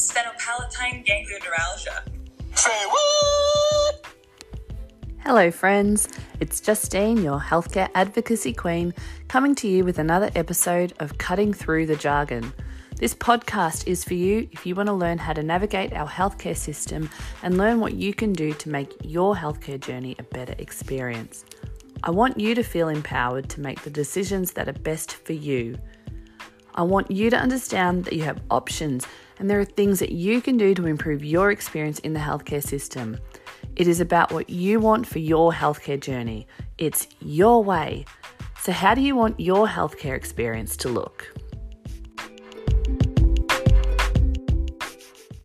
sphenopalatine ganglioneuralgia. Say what? Hello, friends. It's Justine, your healthcare advocacy queen, coming to you with another episode of Cutting Through the Jargon. This podcast is for you if you want to learn how to navigate our healthcare system and learn what you can do to make your healthcare journey a better experience. I want you to feel empowered to make the decisions that are best for you. I want you to understand that you have options and there are things that you can do to improve your experience in the healthcare system. It is about what you want for your healthcare journey. It's your way. So, how do you want your healthcare experience to look?